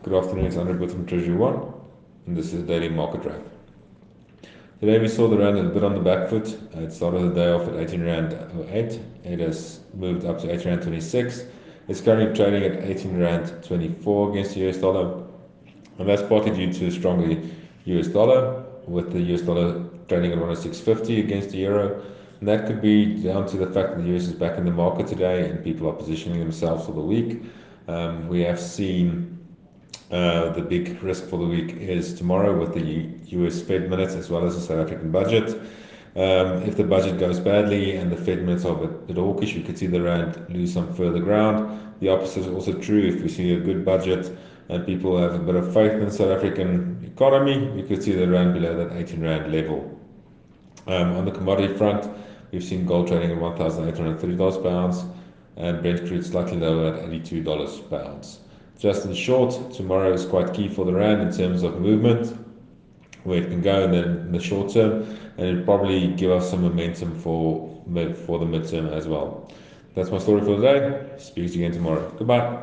Good afternoon, it's Botha from Treasury One, and this is Daily Market Wrap. Today we saw the rand a bit on the back foot. Uh, it started the day off at 18 rand 08. It has moved up to 18 rand 26. It's currently trading at 18 rand 24 against the US dollar, and that's partly due to a stronger US dollar, with the US dollar trading at 106.50 against the euro. And that could be down to the fact that the US is back in the market today and people are positioning themselves for the week. Um, we have seen uh, the big risk for the week is tomorrow with the US Fed minutes as well as the South African budget. Um, if the budget goes badly and the Fed minutes are a bit hawkish, we could see the rand lose some further ground. The opposite is also true. If we see a good budget and people have a bit of faith in the South African economy, we could see the rand below that 18 rand level. Um, on the commodity front, we've seen gold trading at $1,830 per ounce and Brent crude slightly lower at $82 per ounce. Just in short, tomorrow is quite key for the Rand in terms of movement, where it can go in the, in the short term, and it'll probably give us some momentum for, for the midterm as well. That's my story for today. Speak to you again tomorrow. Goodbye.